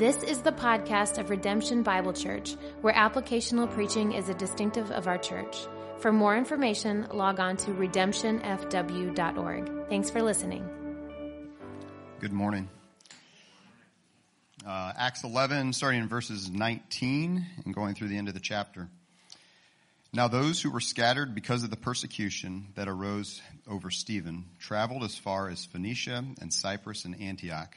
This is the podcast of Redemption Bible Church, where applicational preaching is a distinctive of our church. For more information, log on to redemptionfw.org. Thanks for listening. Good morning. Uh, Acts 11, starting in verses 19 and going through the end of the chapter. Now, those who were scattered because of the persecution that arose over Stephen traveled as far as Phoenicia and Cyprus and Antioch,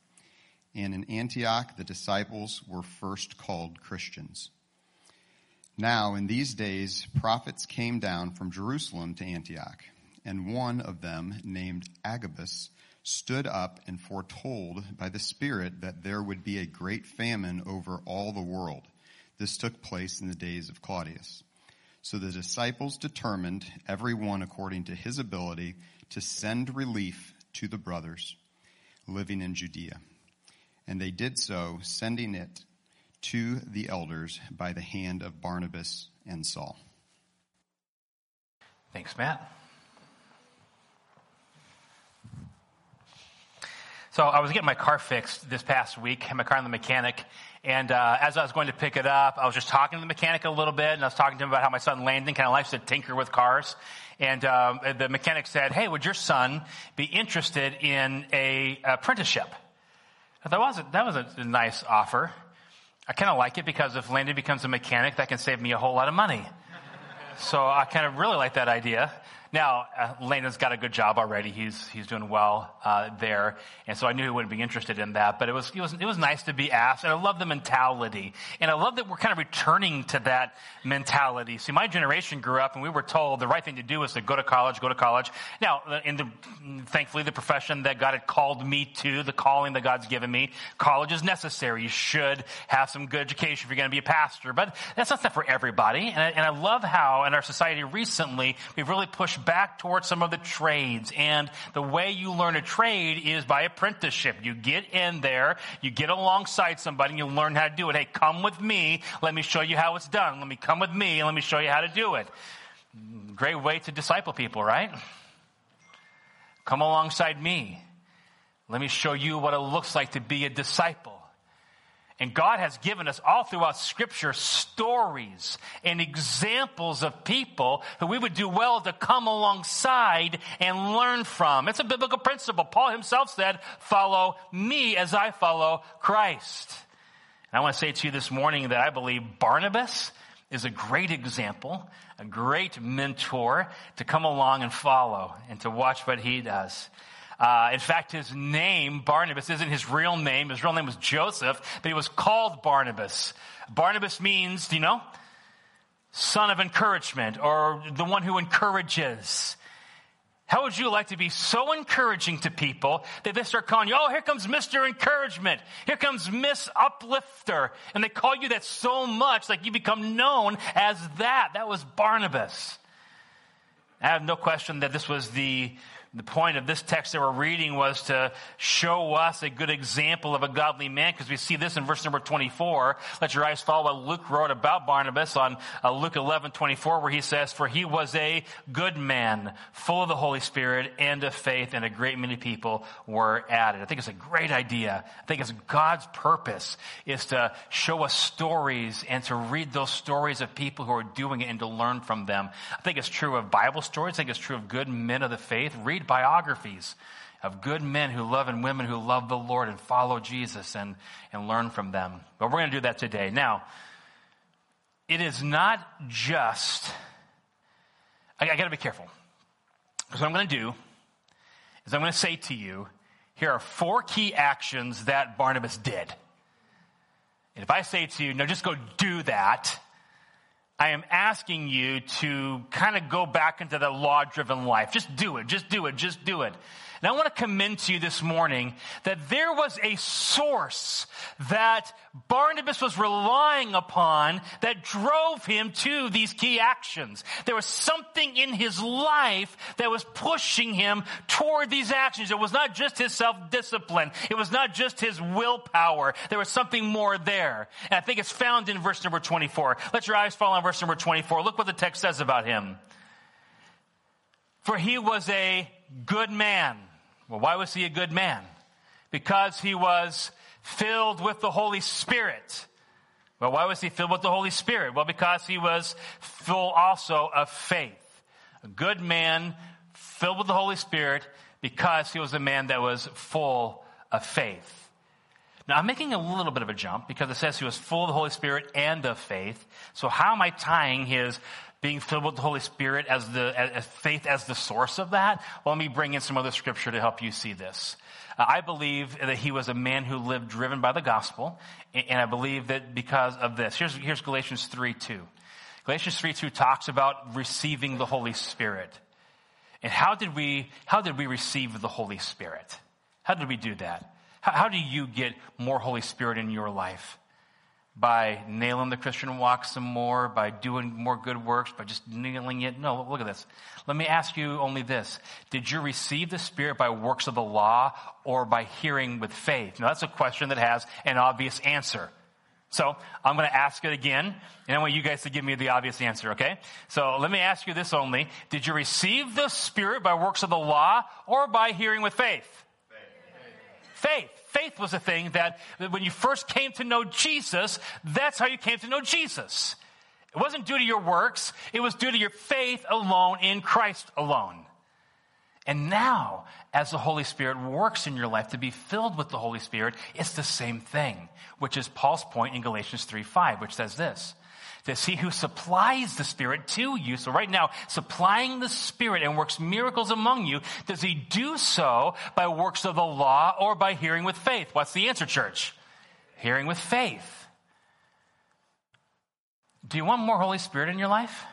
And in Antioch the disciples were first called Christians. Now in these days prophets came down from Jerusalem to Antioch, and one of them, named Agabus, stood up and foretold by the Spirit that there would be a great famine over all the world. This took place in the days of Claudius. So the disciples determined, every one according to his ability, to send relief to the brothers living in Judea. And they did so, sending it to the elders by the hand of Barnabas and Saul. Thanks, Matt. So I was getting my car fixed this past week, had my car in the mechanic, and uh, as I was going to pick it up, I was just talking to the mechanic a little bit, and I was talking to him about how my son Landon kind of likes to tinker with cars. And um, the mechanic said, "Hey, would your son be interested in a apprenticeship?" I thought well, that was a nice offer. I kind of like it because if Landon becomes a mechanic, that can save me a whole lot of money. So I kind of really like that idea. Now, uh, Landon's got a good job already. He's, he's doing well, uh, there. And so I knew he wouldn't be interested in that, but it was, it was, it was nice to be asked. And I love the mentality. And I love that we're kind of returning to that mentality. See, my generation grew up and we were told the right thing to do is to go to college, go to college. Now, uh, in the, thankfully, the profession that God had called me to, the calling that God's given me, college is necessary. You should have some good education if you're going to be a pastor, but that's not for everybody. And I, and I love how in our society recently, we've really pushed back towards some of the trades. And the way you learn a trade is by apprenticeship. You get in there, you get alongside somebody, and you learn how to do it. Hey, come with me. Let me show you how it's done. Let me come with me and let me show you how to do it. Great way to disciple people, right? Come alongside me. Let me show you what it looks like to be a disciple. And God has given us all throughout scripture stories and examples of people who we would do well to come alongside and learn from. It's a biblical principle. Paul himself said, follow me as I follow Christ. And I want to say to you this morning that I believe Barnabas is a great example, a great mentor to come along and follow and to watch what he does. Uh, in fact, his name, Barnabas, isn't his real name. His real name was Joseph, but he was called Barnabas. Barnabas means, do you know? Son of encouragement or the one who encourages. How would you like to be so encouraging to people that they start calling you, oh, here comes Mr. Encouragement. Here comes Miss Uplifter. And they call you that so much, like you become known as that. That was Barnabas. I have no question that this was the the point of this text that we're reading was to show us a good example of a godly man because we see this in verse number 24. Let your eyes follow what Luke wrote about Barnabas on uh, Luke 11, 24 where he says, for he was a good man, full of the Holy Spirit and of faith and a great many people were added. I think it's a great idea. I think it's God's purpose is to show us stories and to read those stories of people who are doing it and to learn from them. I think it's true of Bible stories. I think it's true of good men of the faith. Read read biographies of good men who love and women who love the Lord and follow Jesus and, and learn from them. But we're going to do that today. Now, it is not just, I, I got to be careful. Because what I'm going to do is I'm going to say to you, here are four key actions that Barnabas did. And if I say to you, no, just go do that, I am asking you to kind of go back into the law driven life. Just do it, just do it, just do it. And I want to commend to you this morning that there was a source that Barnabas was relying upon that drove him to these key actions. There was something in his life that was pushing him toward these actions. It was not just his self-discipline. It was not just his willpower. There was something more there. And I think it's found in verse number 24. Let your eyes fall on verse number 24. Look what the text says about him. For he was a good man well, why was he a good man? Because he was filled with the Holy Spirit. Well, why was he filled with the Holy Spirit? Well, because he was full also of faith. A good man filled with the Holy Spirit because he was a man that was full of faith. Now, I'm making a little bit of a jump because it says he was full of the Holy Spirit and of faith. So how am I tying his being filled with the Holy Spirit as the as faith as the source of that? Well, let me bring in some other scripture to help you see this. Uh, I believe that he was a man who lived driven by the gospel, and I believe that because of this. Here's, here's Galatians 3 2. Galatians 3 2 talks about receiving the Holy Spirit. And how did we, how did we receive the Holy Spirit? How did we do that? How, how do you get more Holy Spirit in your life? By nailing the Christian walk some more, by doing more good works, by just nailing it. No, look at this. Let me ask you only this. Did you receive the Spirit by works of the law or by hearing with faith? Now that's a question that has an obvious answer. So I'm going to ask it again, and I want you guys to give me the obvious answer, okay? So let me ask you this only. Did you receive the Spirit by works of the law or by hearing with faith? Faith. faith was a thing that, that when you first came to know Jesus, that's how you came to know Jesus. It wasn't due to your works. It was due to your faith alone in Christ alone. And now, as the Holy Spirit works in your life to be filled with the Holy Spirit, it's the same thing, which is Paul's point in Galatians 3 5, which says this it's he who supplies the Spirit to you. So right now, supplying the Spirit and works miracles among you, does he do so by works of the law or by hearing with faith? What's the answer, church? Hearing with faith. Do you want more Holy Spirit in your life?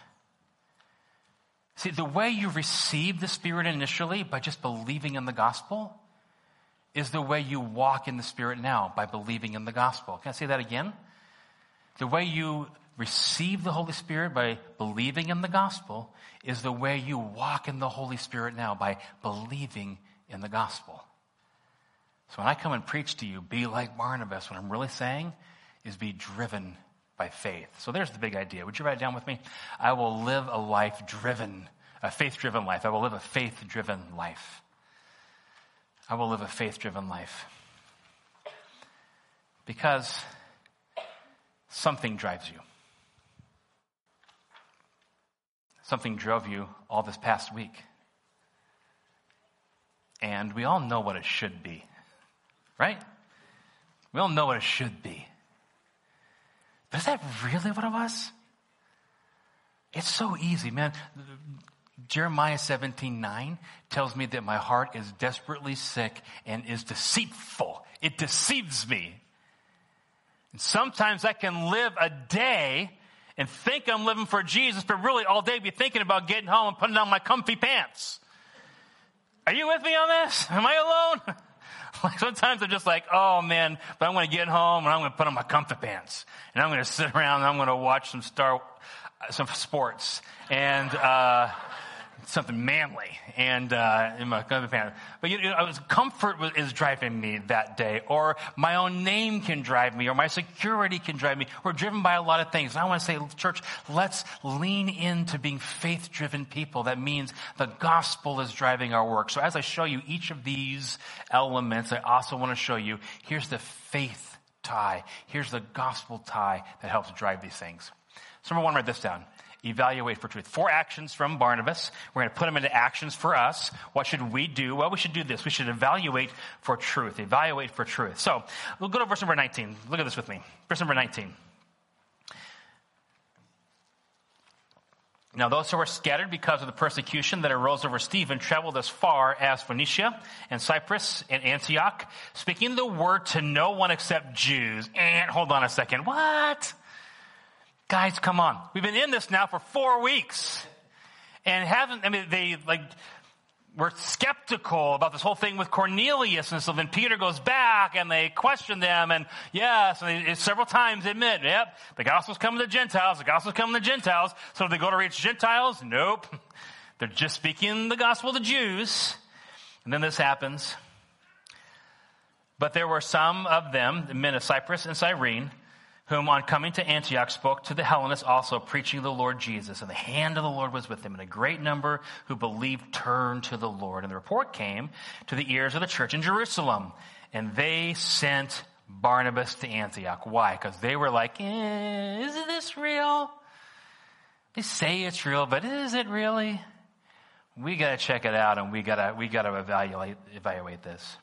See, the way you receive the Spirit initially by just believing in the gospel is the way you walk in the Spirit now by believing in the gospel. Can I say that again? The way you receive the Holy Spirit by believing in the gospel is the way you walk in the Holy Spirit now by believing in the gospel. So when I come and preach to you, be like Barnabas, what I'm really saying is be driven by faith. So there's the big idea. Would you write it down with me? I will live a life driven, a faith driven life. I will live a faith driven life. I will live a faith driven life. Because something drives you. Something drove you all this past week. And we all know what it should be, right? We all know what it should be. But is that really what it was? It's so easy, man. Jeremiah 17, 9 tells me that my heart is desperately sick and is deceitful. It deceives me. And sometimes I can live a day and think I'm living for Jesus, but really all day be thinking about getting home and putting on my comfy pants. Are you with me on this? Am I alone? like sometimes I'm just like, oh man, but I'm going to get home and I'm going to put on my comfy pants and I'm going to sit around and I'm going to watch some star, some sports and, uh, something manly and uh, in my pants. But you know, I was, comfort is driving me that day, or my own name can drive me, or my security can drive me. We're driven by a lot of things. And I want to say, church, let's lean into being faith-driven people. That means the gospel is driving our work. So as I show you each of these elements, I also want to show you here's the faith tie. Here's the gospel tie that helps drive these things. So number one, write this down evaluate for truth. Four actions from Barnabas. We're going to put them into actions for us. What should we do? Well, we should do this. We should evaluate for truth. Evaluate for truth. So we'll go to verse number 19. Look at this with me. Verse number 19. Now, those who were scattered because of the persecution that arose over Stephen traveled as far as Phoenicia and Cyprus and Antioch, speaking the word to no one except Jews. And hold on a second. What? Guys, come on. We've been in this now for four weeks. And haven't, I mean, they like, were skeptical about this whole thing with Cornelius. And so then Peter goes back and they question them. And yes, and they several times admit, yep, the gospel's coming to Gentiles. The gospel's coming to Gentiles. So they go to reach Gentiles? Nope. They're just speaking the gospel to Jews. And then this happens. But there were some of them, the men of Cyprus and Cyrene, whom on coming to Antioch spoke to the Hellenists also, preaching the Lord Jesus. And the hand of the Lord was with them, and a great number who believed turned to the Lord. And the report came to the ears of the church in Jerusalem, and they sent Barnabas to Antioch. Why? Because they were like, eh, is this real? They say it's real, but is it really? We gotta check it out and we gotta, we gotta evaluate, evaluate this.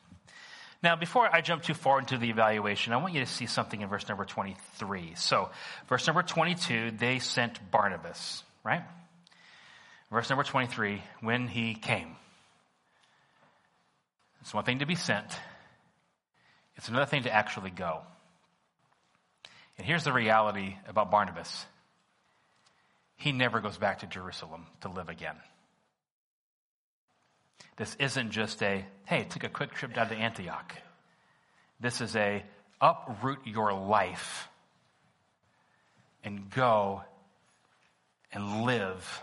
Now, before I jump too far into the evaluation, I want you to see something in verse number 23. So, verse number 22, they sent Barnabas, right? Verse number 23, when he came. It's one thing to be sent. It's another thing to actually go. And here's the reality about Barnabas. He never goes back to Jerusalem to live again. This isn't just a, hey, take a quick trip down to Antioch. This is a uproot your life and go and live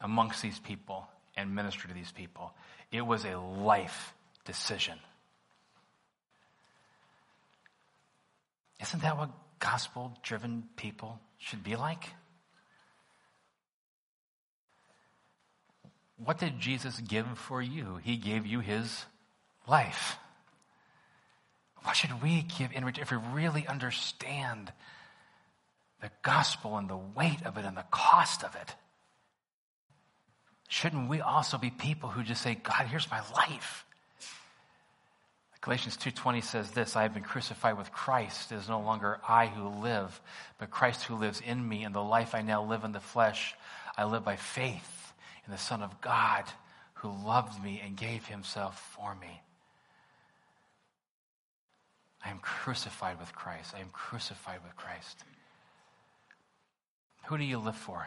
amongst these people and minister to these people. It was a life decision. Isn't that what gospel driven people should be like? What did Jesus give for you? He gave you his life. What should we give in return if we really understand the gospel and the weight of it and the cost of it? Shouldn't we also be people who just say, God, here's my life? Galatians 2:20 says this, I have been crucified with Christ. It is no longer I who live, but Christ who lives in me, and the life I now live in the flesh, I live by faith in the Son of God who loved me and gave himself for me. I am crucified with Christ. I am crucified with Christ. Who do you live for?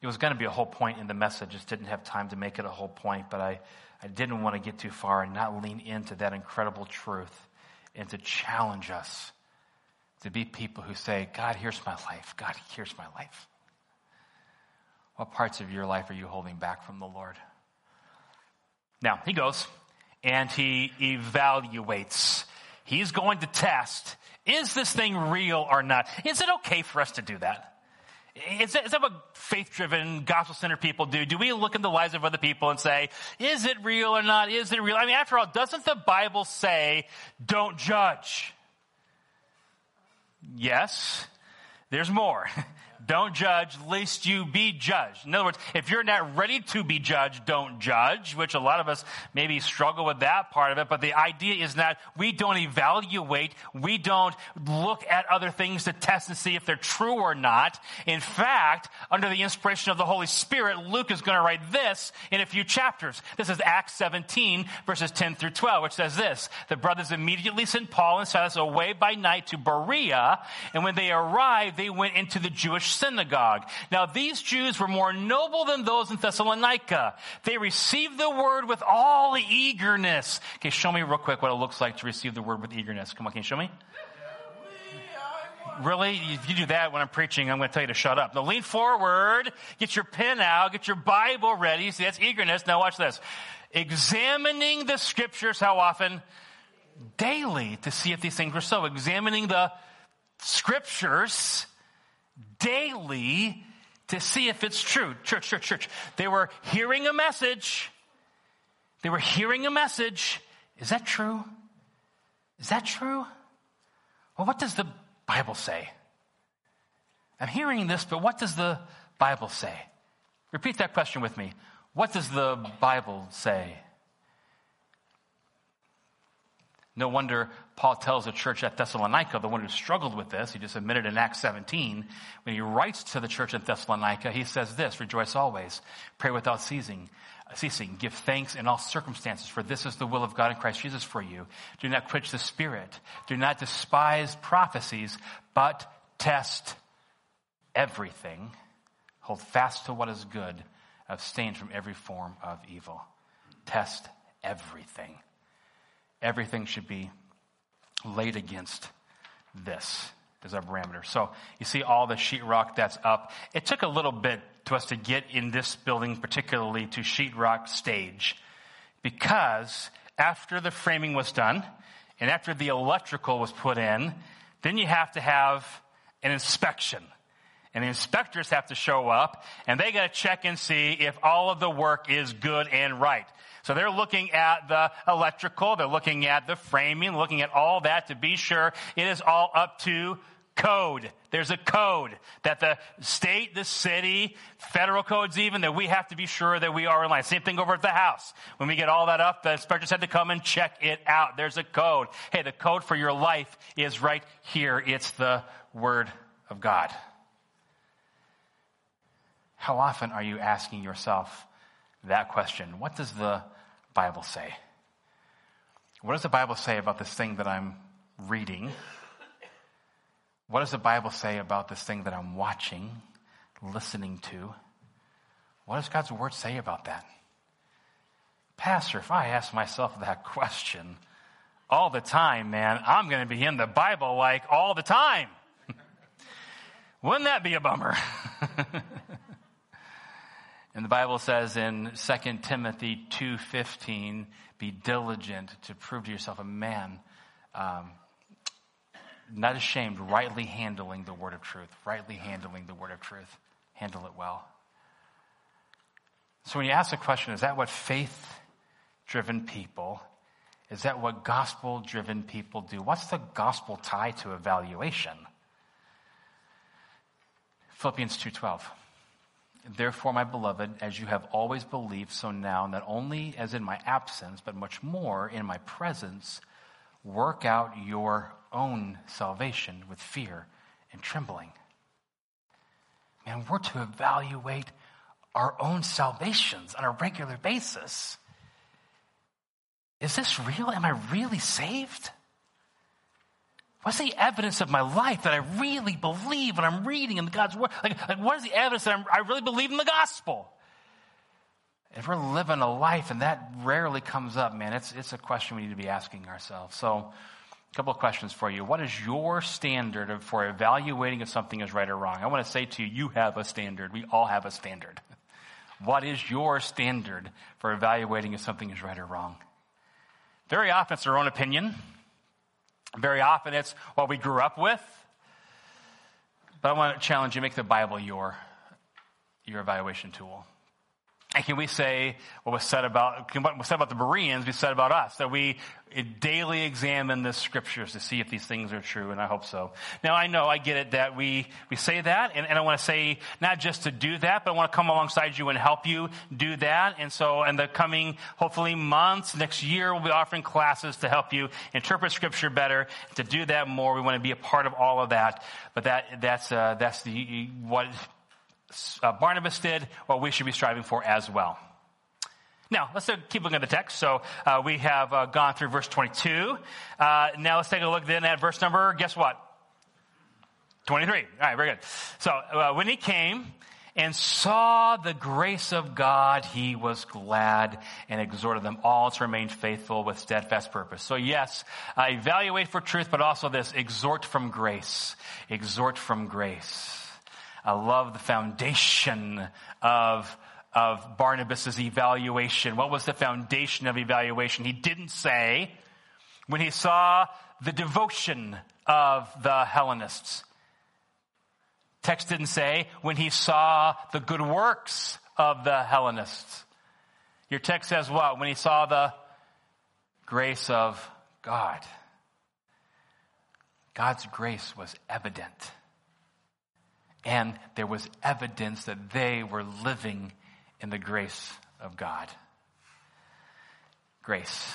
It was going to be a whole point in the message. Just didn't have time to make it a whole point, but I, I didn't want to get too far and not lean into that incredible truth and to challenge us to be people who say, God, here's my life. God, here's my life. What parts of your life are you holding back from the Lord? Now, he goes and he evaluates. He's going to test is this thing real or not? Is it okay for us to do that? Is that, is that what faith driven, gospel centered people do? Do we look in the lives of other people and say, is it real or not? Is it real? I mean, after all, doesn't the Bible say, don't judge? Yes. There's more. Don't judge lest you be judged. In other words, if you're not ready to be judged, don't judge, which a lot of us maybe struggle with that part of it. But the idea is that we don't evaluate. We don't look at other things to test and see if they're true or not. In fact, under the inspiration of the Holy Spirit, Luke is going to write this in a few chapters. This is Acts 17 verses 10 through 12, which says this. The brothers immediately sent Paul and Silas away by night to Berea. And when they arrived, they went into the Jewish synagogue. Now these Jews were more noble than those in Thessalonica. They received the word with all eagerness. Okay, show me real quick what it looks like to receive the word with eagerness. Come on, can you show me? Really? If you do that when I'm preaching, I'm going to tell you to shut up. Now lean forward, get your pen out, get your Bible ready. See, that's eagerness. Now watch this. Examining the scriptures, how often? Daily to see if these things were so. Examining the scriptures daily to see if it's true. Church, church, church. They were hearing a message. They were hearing a message. Is that true? Is that true? Well, what does the Bible say? I'm hearing this, but what does the Bible say? Repeat that question with me. What does the Bible say? No wonder Paul tells the church at Thessalonica, the one who struggled with this, he just admitted in Acts 17, when he writes to the church at Thessalonica, he says this, rejoice always, pray without ceasing, ceasing, give thanks in all circumstances, for this is the will of God in Christ Jesus for you. Do not quench the spirit. Do not despise prophecies, but test everything. Hold fast to what is good. Abstain from every form of evil. Test everything. Everything should be laid against this as our parameter. So you see all the sheetrock that's up. It took a little bit to us to get in this building, particularly to sheetrock stage, because after the framing was done and after the electrical was put in, then you have to have an inspection. And the inspectors have to show up and they got to check and see if all of the work is good and right. So they're looking at the electrical, they're looking at the framing, looking at all that to be sure it is all up to code. There's a code that the state, the city, federal codes even, that we have to be sure that we are in line. Same thing over at the house. When we get all that up, the inspectors had to come and check it out. There's a code. Hey, the code for your life is right here. It's the Word of God. How often are you asking yourself that question? What does the Bible say? What does the Bible say about this thing that I'm reading? What does the Bible say about this thing that I'm watching, listening to? What does God's Word say about that? Pastor, if I ask myself that question all the time, man, I'm going to be in the Bible like all the time. Wouldn't that be a bummer? And the Bible says in 2 Timothy 2.15, be diligent to prove to yourself a man, um, not ashamed, rightly handling the word of truth, rightly handling the word of truth. Handle it well. So when you ask the question, is that what faith driven people, is that what gospel driven people do? What's the gospel tie to evaluation? Philippians 2.12. Therefore, my beloved, as you have always believed, so now, not only as in my absence, but much more in my presence, work out your own salvation with fear and trembling. Man, we're to evaluate our own salvations on a regular basis. Is this real? Am I really saved? What's the evidence of my life that I really believe when I'm reading in God's Word? Like, like what is the evidence that I'm, i really believe in the gospel? If we're living a life and that rarely comes up, man, it's, it's a question we need to be asking ourselves. So, a couple of questions for you. What is your standard for evaluating if something is right or wrong? I want to say to you, you have a standard. We all have a standard. What is your standard for evaluating if something is right or wrong? Very often it's our own opinion. Very often it's what we grew up with. But I want to challenge you, make the Bible your, your evaluation tool. And can we say what was said about what was said about the Bereans be said about us? That we daily examine the scriptures to see if these things are true, and I hope so. Now I know, I get it that we, we say that, and, and I want to say not just to do that, but I want to come alongside you and help you do that. And so in the coming, hopefully months, next year, we'll be offering classes to help you interpret scripture better. To do that more, we want to be a part of all of that. But that, that's, uh, that's the, what uh, Barnabas did, what we should be striving for as well. Now, let's keep looking at the text. So uh, we have uh, gone through verse 22. Uh, now let's take a look then at verse number, guess what? 23. All right, very good. So uh, when he came and saw the grace of God, he was glad and exhorted them all to remain faithful with steadfast purpose. So yes, uh, evaluate for truth, but also this, exhort from grace. Exhort from grace. I love the foundation of, of Barnabas' evaluation. What was the foundation of evaluation? He didn't say when he saw the devotion of the Hellenists. Text didn't say when he saw the good works of the Hellenists. Your text says what? When he saw the grace of God. God's grace was evident and there was evidence that they were living in the grace of God. Grace.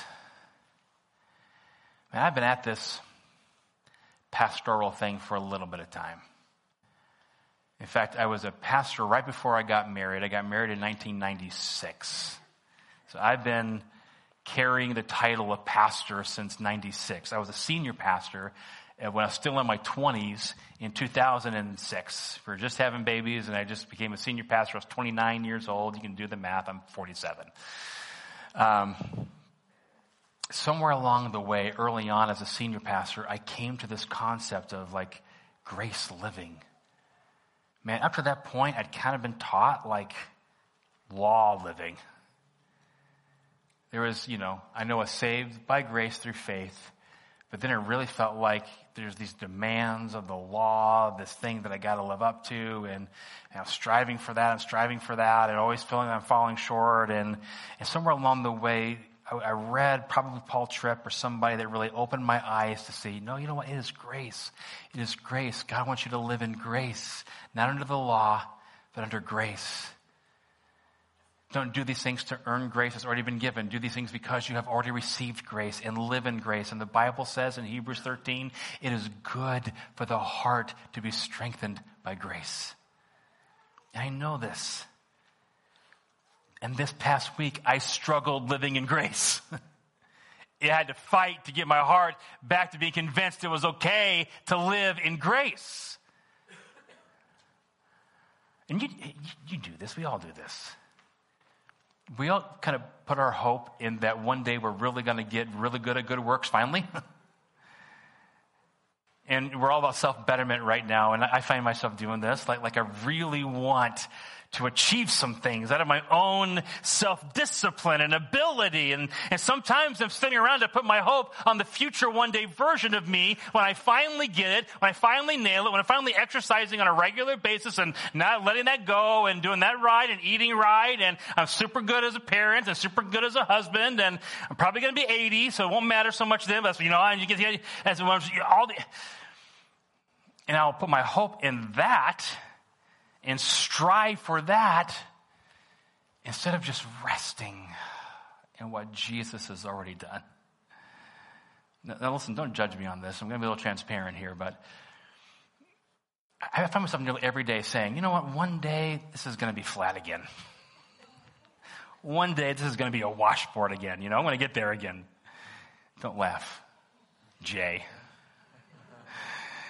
And I've been at this pastoral thing for a little bit of time. In fact, I was a pastor right before I got married. I got married in 1996. So I've been carrying the title of pastor since 96. I was a senior pastor when I was still in my 20s in 2006. We were just having babies and I just became a senior pastor. I was 29 years old. You can do the math. I'm 47. Um, somewhere along the way, early on as a senior pastor, I came to this concept of like grace living. Man, up to that point, I'd kind of been taught like law living. There was, you know, I know a saved by grace through faith, but then it really felt like there's these demands of the law, this thing that I got to live up to, and, and, striving for that, I'm striving for that, and always feeling that I'm falling short. And, and somewhere along the way, I, I read probably Paul Tripp or somebody that really opened my eyes to see, no, you know what? It is grace. It is grace. God wants you to live in grace, not under the law, but under grace. Don't do these things to earn grace that's already been given. Do these things because you have already received grace and live in grace. And the Bible says in Hebrews 13, it is good for the heart to be strengthened by grace. And I know this. And this past week, I struggled living in grace. I had to fight to get my heart back to being convinced it was okay to live in grace. And you, you do this, we all do this. We all kind of put our hope in that one day we're really going to get really good at good works finally. and we're all about self betterment right now, and I find myself doing this. Like, like I really want to achieve some things out of my own self-discipline and ability. And, and sometimes I'm sitting around to put my hope on the future one day version of me when I finally get it, when I finally nail it, when I'm finally exercising on a regular basis and not letting that go and doing that right and eating right. And I'm super good as a parent and super good as a husband. And I'm probably going to be 80, so it won't matter so much then. But, you know, and you get as all the, and I'll put my hope in that and strive for that instead of just resting in what Jesus has already done. Now, listen, don't judge me on this. I'm going to be a little transparent here, but I find myself nearly every day saying, you know what, one day this is going to be flat again. One day this is going to be a washboard again. You know, I'm going to get there again. Don't laugh, Jay.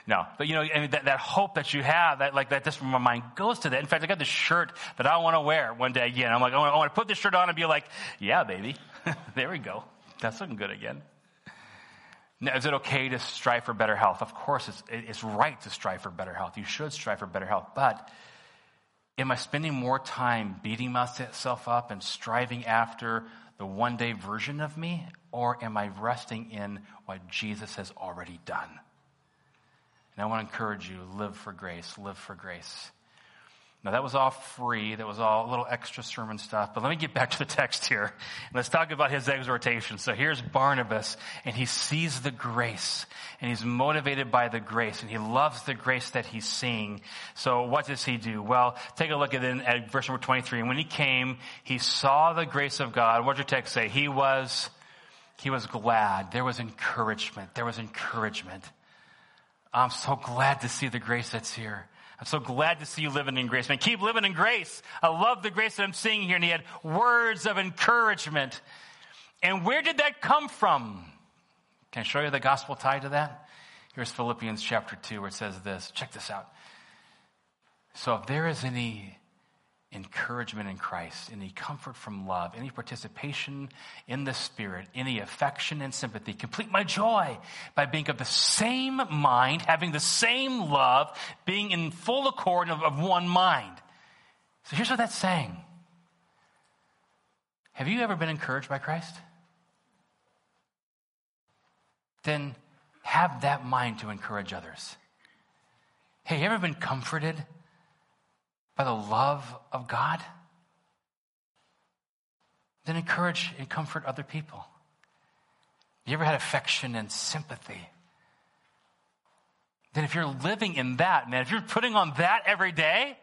No, but you know, I mean, that, that hope that you have, that like that, this from my mind goes to that. In fact, I got this shirt that I want to wear one day again. I'm like, I want to put this shirt on and be like, yeah, baby, there we go. That's looking good again. Now, is it okay to strive for better health? Of course, it's, it's right to strive for better health. You should strive for better health. But am I spending more time beating myself up and striving after the one day version of me? Or am I resting in what Jesus has already done? And I want to encourage you live for grace, live for grace. Now, that was all free. That was all a little extra sermon stuff. But let me get back to the text here. Let's talk about his exhortation. So here's Barnabas, and he sees the grace, and he's motivated by the grace, and he loves the grace that he's seeing. So what does he do? Well, take a look at, it at verse number 23. And when he came, he saw the grace of God. What did your text say? He was, he was glad. There was encouragement. There was encouragement. I'm so glad to see the grace that's here. I'm so glad to see you living in grace. Man, keep living in grace. I love the grace that I'm seeing here. And he had words of encouragement. And where did that come from? Can I show you the gospel tied to that? Here's Philippians chapter 2 where it says this. Check this out. So if there is any encouragement in Christ, any comfort from love, any participation in the Spirit, any affection and sympathy. Complete my joy by being of the same mind, having the same love, being in full accord of, of one mind. So here's what that's saying. Have you ever been encouraged by Christ? Then have that mind to encourage others. Hey, you ever been comforted by the love of God, then encourage and comfort other people. You ever had affection and sympathy? Then if you're living in that, man, if you're putting on that every day,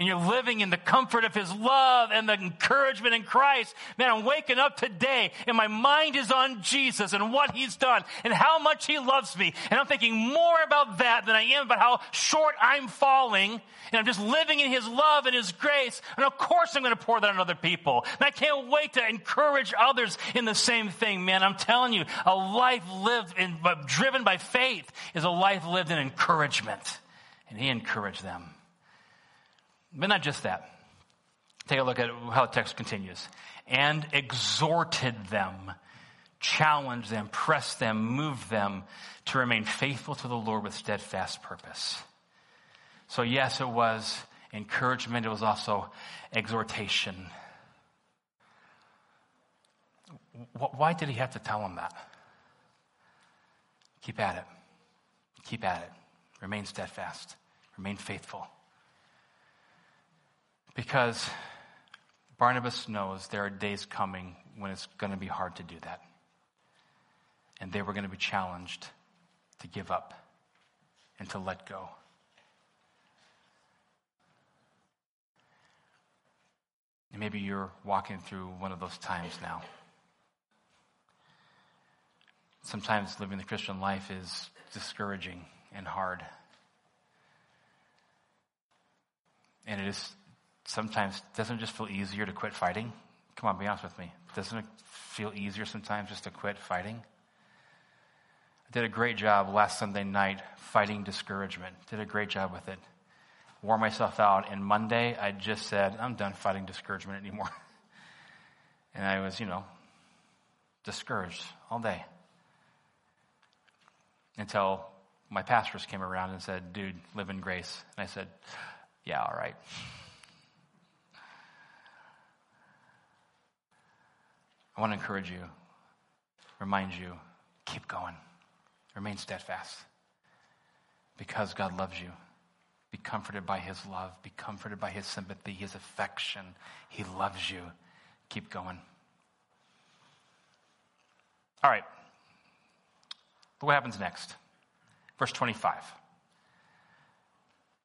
and you're living in the comfort of his love and the encouragement in Christ, man, I'm waking up today and my mind is on Jesus and what he's done and how much he loves me. And I'm thinking more about that than I am about how short I'm falling. And I'm just living in his love and his grace. And of course I'm going to pour that on other people. And I can't wait to encourage others in the same thing, man. I'm telling you, a life lived in, driven by faith is a life lived in encouragement. And he encouraged them. But not just that. Take a look at how the text continues. And exhorted them, challenged them, pressed them, moved them to remain faithful to the Lord with steadfast purpose. So, yes, it was encouragement, it was also exhortation. Why did he have to tell them that? Keep at it. Keep at it. Remain steadfast. Remain faithful. Because Barnabas knows there are days coming when it's going to be hard to do that. And they were going to be challenged to give up and to let go. And maybe you're walking through one of those times now. Sometimes living the Christian life is discouraging and hard. And it is sometimes doesn't it just feel easier to quit fighting? Come on, be honest with me. Doesn't it feel easier sometimes just to quit fighting? I did a great job last Sunday night fighting discouragement. Did a great job with it. Wore myself out. And Monday, I just said, I'm done fighting discouragement anymore. and I was, you know, discouraged all day. Until my pastors came around and said, dude, live in grace. And I said, yeah, all right. I want to encourage you, remind you, keep going. Remain steadfast. Because God loves you. Be comforted by his love. Be comforted by his sympathy, his affection. He loves you. Keep going. All right. What happens next? Verse 25.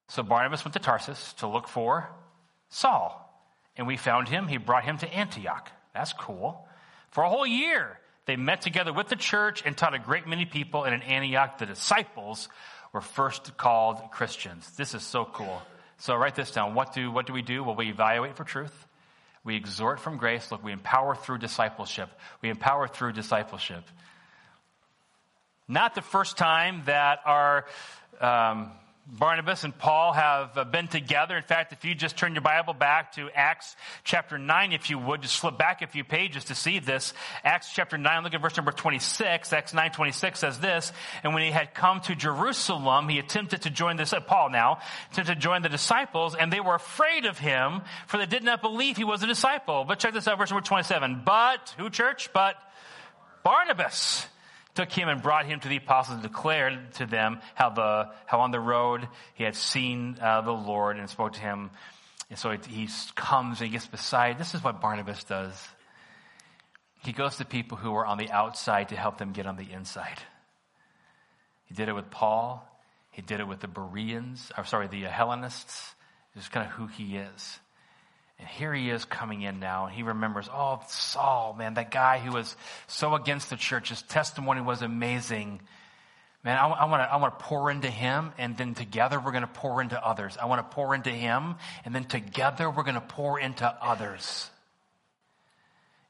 So Barnabas went to Tarsus to look for Saul. And we found him. He brought him to Antioch. That's cool. For a whole year, they met together with the church and taught a great many people. And in Antioch, the disciples were first called Christians. This is so cool. So write this down. What do, what do we do? Well, we evaluate for truth. We exhort from grace. Look, we empower through discipleship. We empower through discipleship. Not the first time that our um, Barnabas and Paul have uh, been together. In fact, if you just turn your Bible back to Acts chapter 9, if you would, just flip back a few pages to see this. Acts chapter 9, look at verse number 26. Acts 9, 26 says this, And when he had come to Jerusalem, he attempted to join this, Paul now, attempted to join the disciples, and they were afraid of him, for they did not believe he was a disciple. But check this out, verse number 27. But, who church? But Barnabas took him and brought him to the apostles and declared to them how the how on the road he had seen uh, the Lord and spoke to him. And so he comes and he gets beside. This is what Barnabas does. He goes to people who are on the outside to help them get on the inside. He did it with Paul. He did it with the Bereans, or sorry, the Hellenists. Is kind of who he is. And here he is coming in now, and he remembers, oh, Saul, man, that guy who was so against the church, his testimony was amazing. Man, I, I want to I wanna pour into him, and then together we're going to pour into others. I want to pour into him, and then together we're going to pour into others.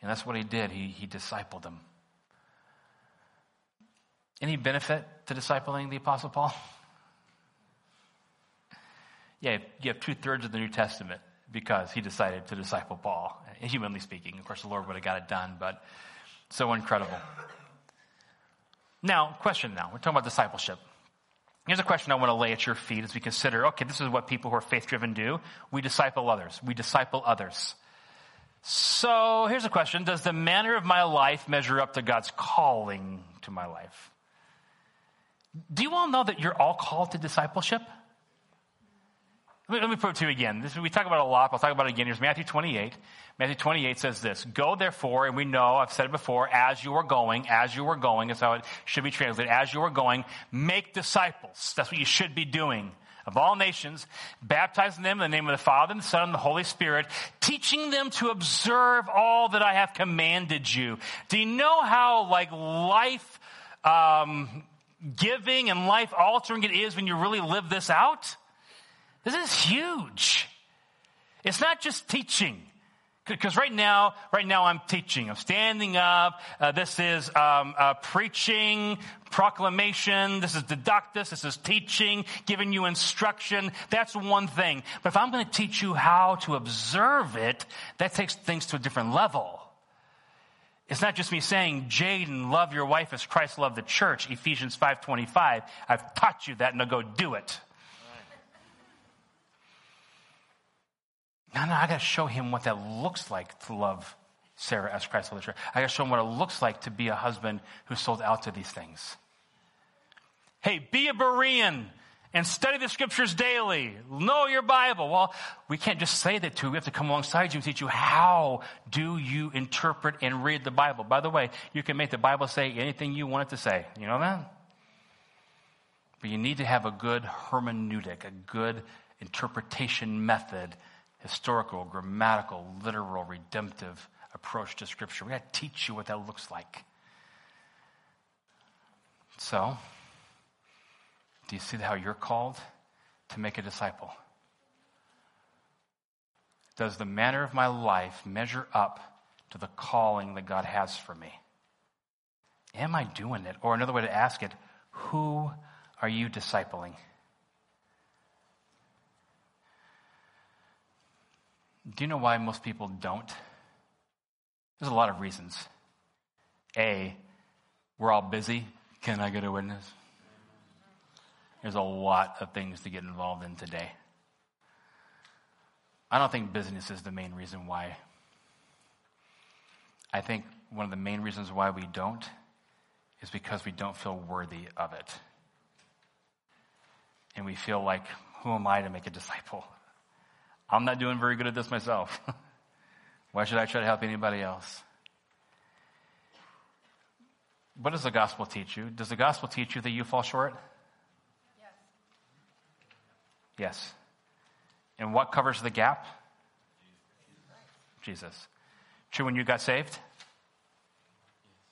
And that's what he did. He, he discipled them. Any benefit to discipling the Apostle Paul? Yeah, you have two thirds of the New Testament because he decided to disciple Paul. Humanly speaking, of course, the Lord would have got it done, but so incredible. Now, question now. We're talking about discipleship. Here's a question I want to lay at your feet as we consider okay, this is what people who are faith driven do. We disciple others. We disciple others. So here's a question Does the manner of my life measure up to God's calling to my life? Do you all know that you're all called to discipleship? Let me, put it to you again. This, we talk about a lot, but I'll talk about it again. Here's Matthew 28. Matthew 28 says this, Go therefore, and we know, I've said it before, as you are going, as you are going, is how it should be translated, as you are going, make disciples. That's what you should be doing of all nations, baptizing them in the name of the Father and the Son and the Holy Spirit, teaching them to observe all that I have commanded you. Do you know how like life um, giving and life altering it is when you really live this out? This is huge. It's not just teaching. Because right now, right now I'm teaching. I'm standing up. Uh, this is um, uh, preaching, proclamation. This is didactus. This is teaching, giving you instruction. That's one thing. But if I'm going to teach you how to observe it, that takes things to a different level. It's not just me saying, Jaden, love your wife as Christ loved the church, Ephesians 5.25. I've taught you that, and now go do it. No, no, I got to show him what that looks like to love Sarah as Christ the church. I got to show him what it looks like to be a husband who sold out to these things. Hey, be a Berean and study the scriptures daily. Know your Bible. Well, we can't just say that to you. We have to come alongside you and teach you how do you interpret and read the Bible. By the way, you can make the Bible say anything you want it to say. You know that? But you need to have a good hermeneutic, a good interpretation method historical, grammatical, literal, redemptive approach to Scripture. We got to teach you what that looks like. So, do you see how you're called to make a disciple? Does the manner of my life measure up to the calling that God has for me? Am I doing it? Or another way to ask it, who are you discipling? Do you know why most people don't? There's a lot of reasons. A, we're all busy. Can I get a witness? There's a lot of things to get involved in today. I don't think business is the main reason why. I think one of the main reasons why we don't is because we don't feel worthy of it. And we feel like, who am I to make a disciple? I'm not doing very good at this myself. Why should I try to help anybody else? What does the gospel teach you? Does the gospel teach you that you fall short? Yes. Yes. And what covers the gap? Jesus. True when you got saved?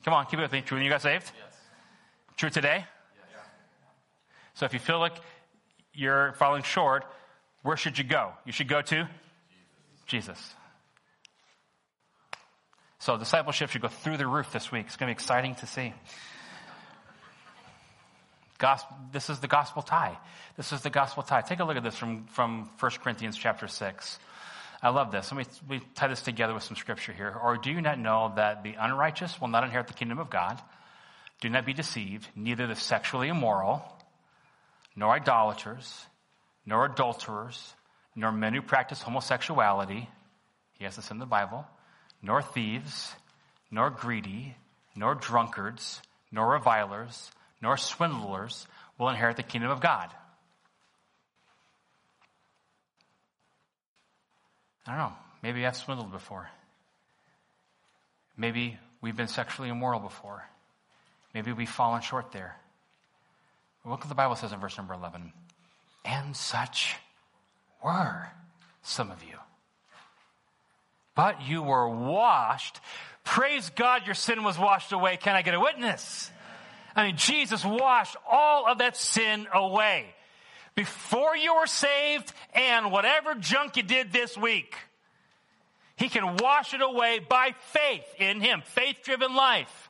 Come on, keep it with me. True when you got saved? Yes. True today? Yes. So if you feel like you're falling short, where should you go? You should go to Jesus. Jesus. So discipleship should go through the roof this week. It's going to be exciting to see. Gospel, this is the gospel tie. This is the gospel tie. Take a look at this from, from 1 Corinthians chapter 6. I love this. Let me we tie this together with some scripture here. Or do you not know that the unrighteous will not inherit the kingdom of God? Do not be deceived. Neither the sexually immoral, nor idolaters, nor adulterers, nor men who practice homosexuality. He has this in the Bible. Nor thieves, nor greedy, nor drunkards, nor revilers, nor swindlers will inherit the kingdom of God. I don't know. Maybe I've swindled before. Maybe we've been sexually immoral before. Maybe we've fallen short there. Look what the Bible says in verse number 11. And such were some of you. But you were washed. Praise God, your sin was washed away. Can I get a witness? I mean, Jesus washed all of that sin away before you were saved and whatever junk you did this week. He can wash it away by faith in Him, faith driven life.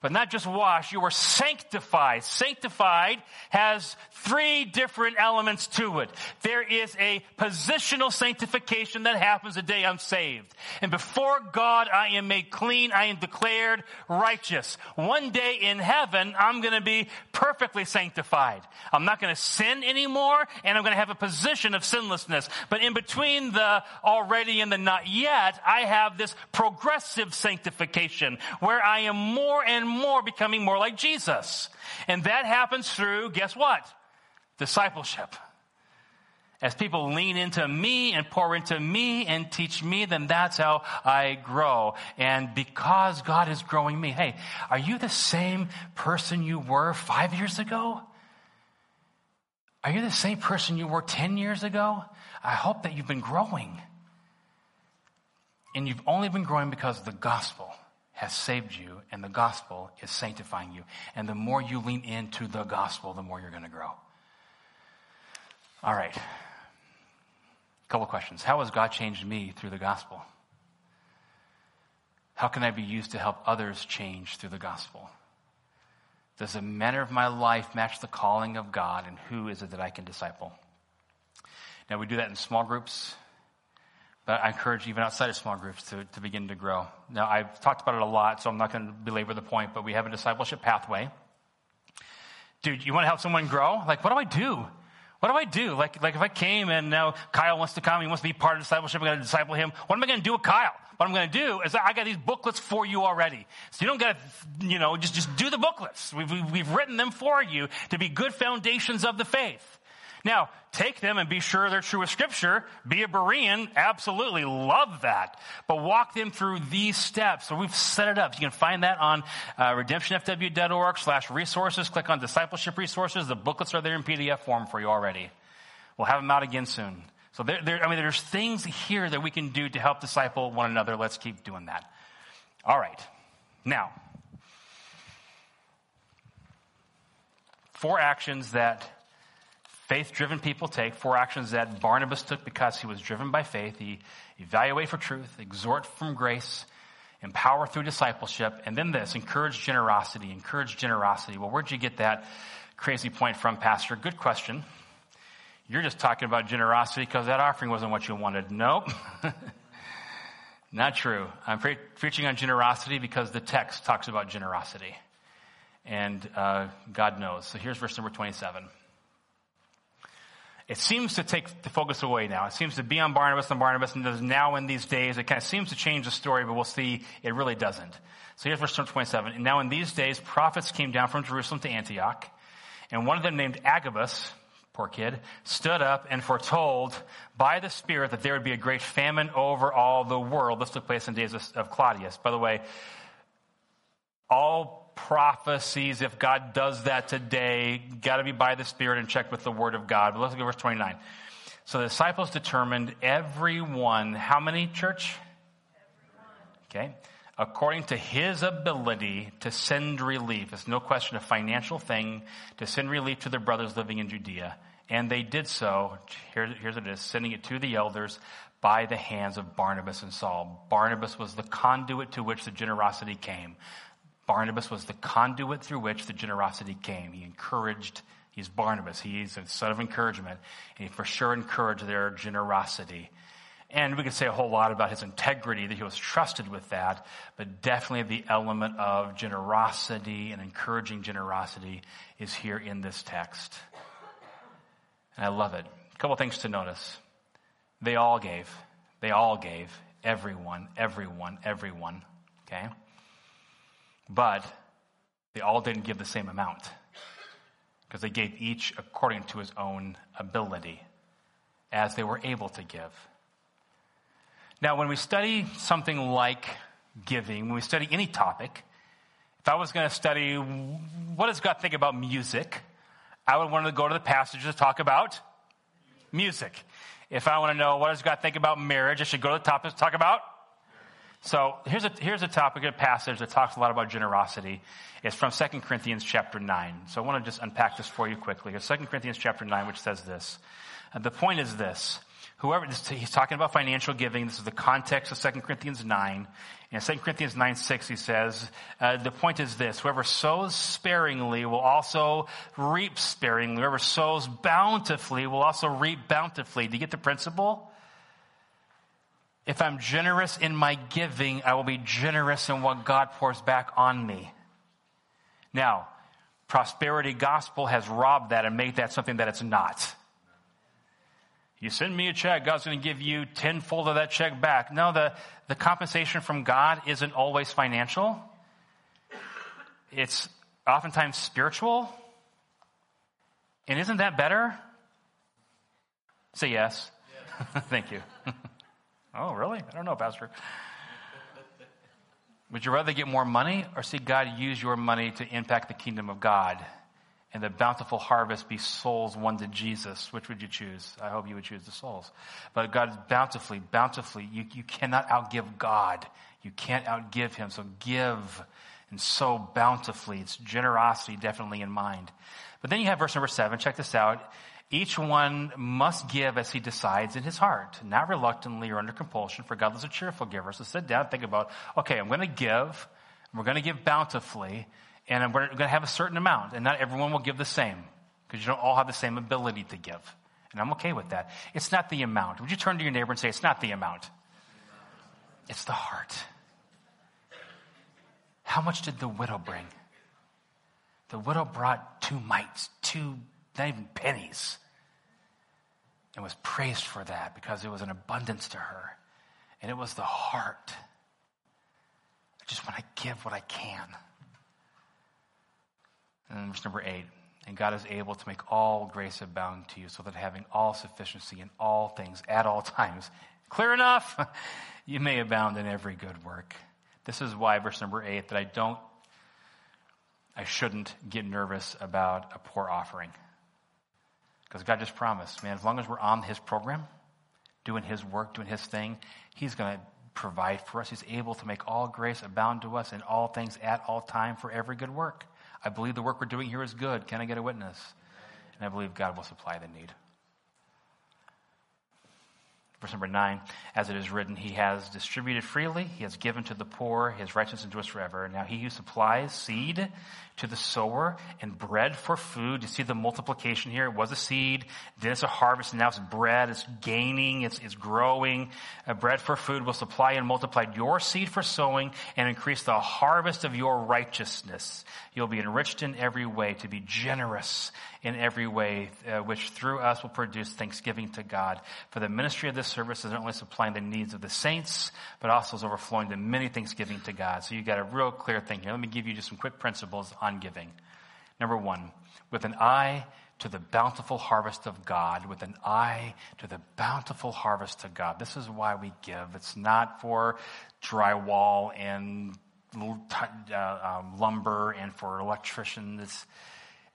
But not just wash, you were sanctified. Sanctified has three different elements to it. There is a positional sanctification that happens the day I'm saved. And before God, I am made clean. I am declared righteous. One day in heaven, I'm going to be perfectly sanctified. I'm not going to sin anymore, and I'm going to have a position of sinlessness. But in between the already and the not yet, I have this progressive sanctification where I am more and more becoming more like Jesus. And that happens through, guess what? Discipleship. As people lean into me and pour into me and teach me, then that's how I grow. And because God is growing me, hey, are you the same person you were five years ago? Are you the same person you were 10 years ago? I hope that you've been growing. And you've only been growing because of the gospel has saved you and the gospel is sanctifying you. And the more you lean into the gospel, the more you're going to grow. All right. A couple questions. How has God changed me through the gospel? How can I be used to help others change through the gospel? Does the manner of my life match the calling of God, and who is it that I can disciple? Now, we do that in small groups, but I encourage even outside of small groups to, to begin to grow. Now, I've talked about it a lot, so I'm not going to belabor the point, but we have a discipleship pathway. Dude, you want to help someone grow? Like, what do I do? What do I do? Like, like if I came and now Kyle wants to come, he wants to be part of discipleship, I'm going to disciple him. What am I going to do with Kyle? What I'm going to do is I got these booklets for you already. So you don't got to, you know, just, just do the booklets. We've, we've written them for you to be good foundations of the faith. Now, take them and be sure they're true with scripture. Be a Berean. Absolutely love that. But walk them through these steps. So we've set it up. You can find that on uh, redemptionfw.org slash resources. Click on discipleship resources. The booklets are there in PDF form for you already. We'll have them out again soon. So there, there, I mean, there's things here that we can do to help disciple one another. Let's keep doing that. All right. Now, four actions that faith driven people take, four actions that Barnabas took because he was driven by faith. He evaluate for truth, exhort from grace, empower through discipleship, and then this encourage generosity. Encourage generosity. Well, where'd you get that crazy point from, Pastor? Good question. You're just talking about generosity because that offering wasn't what you wanted. Nope. Not true. I'm pre- preaching on generosity because the text talks about generosity. And uh, God knows. So here's verse number 27 it seems to take the focus away now. It seems to be on Barnabas and Barnabas, and now in these days. It kind of seems to change the story, but we'll see it really doesn't. So here's verse 27. And now in these days, prophets came down from Jerusalem to Antioch, and one of them named Agabus, poor kid, stood up and foretold by the Spirit that there would be a great famine over all the world. This took place in days of Claudius. By the way, all prophecies, if God does that today, got to be by the Spirit and checked with the Word of God. But let's look at verse 29. So the disciples determined everyone, how many, church? Everyone. Okay. According to his ability to send relief. It's no question a financial thing to send relief to their brothers living in Judea. And they did so. Here, here's what it is sending it to the elders by the hands of Barnabas and Saul. Barnabas was the conduit to which the generosity came. Barnabas was the conduit through which the generosity came. He encouraged, he's Barnabas, he's a son of encouragement, and he for sure encouraged their generosity. And we could say a whole lot about his integrity, that he was trusted with that, but definitely the element of generosity and encouraging generosity is here in this text. And I love it. A couple things to notice. They all gave. They all gave. Everyone, everyone, everyone. Okay? But they all didn't give the same amount because they gave each according to his own ability as they were able to give. Now, when we study something like giving, when we study any topic, if I was going to study what does God think about music, I would want to go to the passage to talk about music. If I want to know what does God think about marriage, I should go to the topic to talk about so here's a, here's a topic, a passage that talks a lot about generosity. It's from 2 Corinthians chapter 9. So I want to just unpack this for you quickly. It's 2 Corinthians chapter 9, which says this. The point is this. Whoever, he's talking about financial giving. This is the context of 2 Corinthians 9. In 2 Corinthians 9, 6, he says, uh, the point is this. Whoever sows sparingly will also reap sparingly. Whoever sows bountifully will also reap bountifully. Do you get the principle? If I'm generous in my giving, I will be generous in what God pours back on me. Now, prosperity gospel has robbed that and made that something that it's not. You send me a check, God's going to give you tenfold of that check back. No, the, the compensation from God isn't always financial. It's oftentimes spiritual. And isn't that better? Say yes. yes. Thank you. Oh, really? I don't know, Pastor. Would you rather get more money or see God use your money to impact the kingdom of God and the bountiful harvest be souls won to Jesus, which would you choose? I hope you would choose the souls. But God is bountifully, bountifully. You, you cannot outgive God. You can't outgive Him. So give and so bountifully. It's generosity definitely in mind. But then you have verse number seven. Check this out. Each one must give as he decides in his heart, not reluctantly or under compulsion, for God is a cheerful giver. So sit down, think about, okay, I'm going to give. We're going to give bountifully and we're going to have a certain amount, and not everyone will give the same because you don't all have the same ability to give. And I'm okay with that. It's not the amount. Would you turn to your neighbor and say, It's not the amount, it's the heart. How much did the widow bring? The widow brought two mites, two, not even pennies, and was praised for that because it was an abundance to her. And it was the heart. I just want to give what I can. And verse number eight. And God is able to make all grace abound to you, so that having all sufficiency in all things at all times, clear enough, you may abound in every good work. This is why, verse number eight, that I don't, I shouldn't get nervous about a poor offering. Because God just promised, man, as long as we're on His program, doing His work, doing His thing, He's going to provide for us. He's able to make all grace abound to us in all things at all time for every good work. I believe the work we're doing here is good. Can I get a witness? And I believe God will supply the need. Verse number nine, as it is written, He has distributed freely, He has given to the poor, His righteousness endures forever. Now He who supplies seed to the sower and bread for food, you see the multiplication here. It was a seed, then it's a harvest, and now it's bread. It's gaining, it's, it's growing. A bread for food will supply and multiply your seed for sowing and increase the harvest of your righteousness. You'll be enriched in every way to be generous in every way, uh, which through us will produce thanksgiving to God. For the ministry of this service is not only supplying the needs of the saints, but also is overflowing to many thanksgiving to God. So you've got a real clear thing here. Let me give you just some quick principles on giving. Number one, with an eye to the bountiful harvest of God, with an eye to the bountiful harvest of God. This is why we give. It's not for drywall and uh, um, lumber and for electricians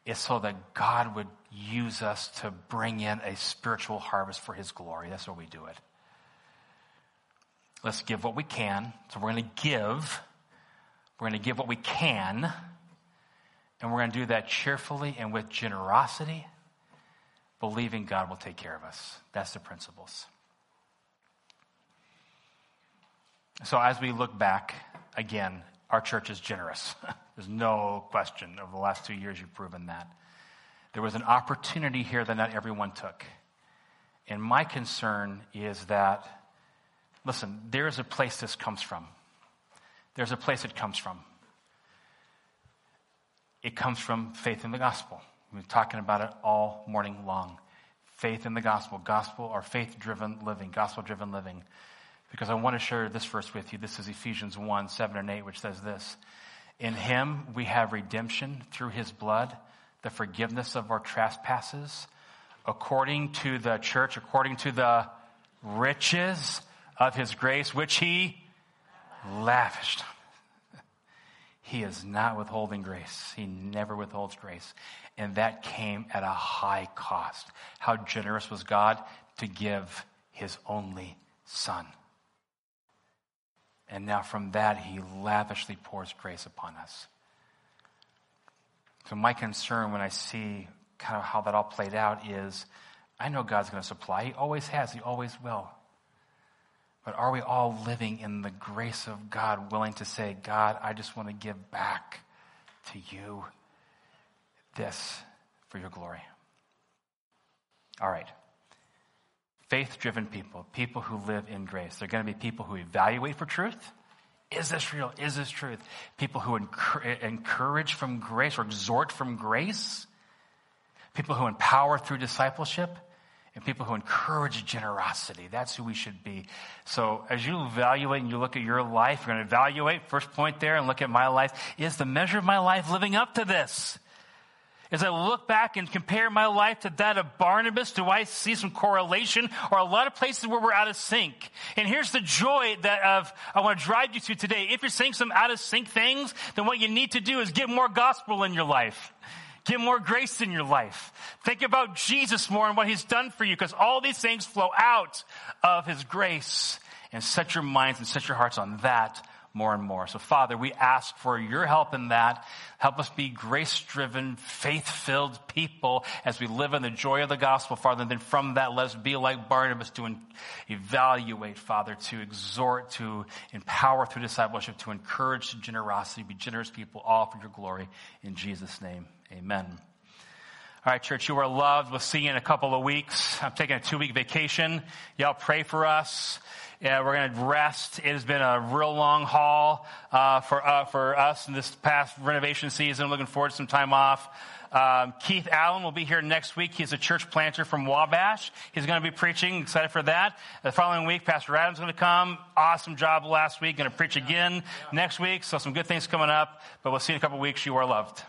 is so that God would use us to bring in a spiritual harvest for His glory. That's why we do it. Let's give what we can. So we're going to give. We're going to give what we can. And we're going to do that cheerfully and with generosity, believing God will take care of us. That's the principles. So as we look back, again, our church is generous. There's no question. Over the last two years, you've proven that. There was an opportunity here that not everyone took. And my concern is that, listen, there's a place this comes from. There's a place it comes from. It comes from faith in the gospel. We've been talking about it all morning long. Faith in the gospel, gospel or faith driven living, gospel driven living. Because I want to share this verse with you. This is Ephesians 1 7 and 8, which says this in him we have redemption through his blood, the forgiveness of our trespasses, according to the church, according to the riches of his grace, which he lavished. He is not withholding grace. He never withholds grace. And that came at a high cost. How generous was God to give his only son? And now from that, he lavishly pours grace upon us. So my concern when I see kind of how that all played out is I know God's going to supply. He always has. He always will. But are we all living in the grace of God, willing to say, God, I just want to give back to you this for your glory? All right faith driven people, people who live in grace. They're going to be people who evaluate for truth. Is this real? Is this truth? People who encourage from grace or exhort from grace. People who empower through discipleship. And people who encourage generosity. That's who we should be. So as you evaluate and you look at your life, you're going to evaluate, first point there, and look at my life. Is the measure of my life living up to this? As I look back and compare my life to that of Barnabas, do I see some correlation or a lot of places where we're out of sync? And here's the joy that of, I want to drive you to today. If you're saying some out of sync things, then what you need to do is get more gospel in your life. Get more grace in your life. Think about Jesus more and what he's done for you because all these things flow out of his grace. And set your minds and set your hearts on that more and more. So Father, we ask for your help in that. Help us be grace driven, faith filled people as we live in the joy of the gospel, Father. And then from that, let us be like Barnabas to evaluate, Father, to exhort, to empower through discipleship, to encourage generosity, be generous people, all for your glory. In Jesus' name, amen. All right, church, you are loved. We'll see you in a couple of weeks. I'm taking a two week vacation. Y'all pray for us. Yeah, we're going to rest. It has been a real long haul uh, for uh, for us in this past renovation season. Looking forward to some time off. Um, Keith Allen will be here next week. He's a church planter from Wabash. He's going to be preaching. Excited for that. The following week, Pastor Adam's going to come. Awesome job last week. Going to preach again next week. So some good things coming up. But we'll see you in a couple weeks. You are loved.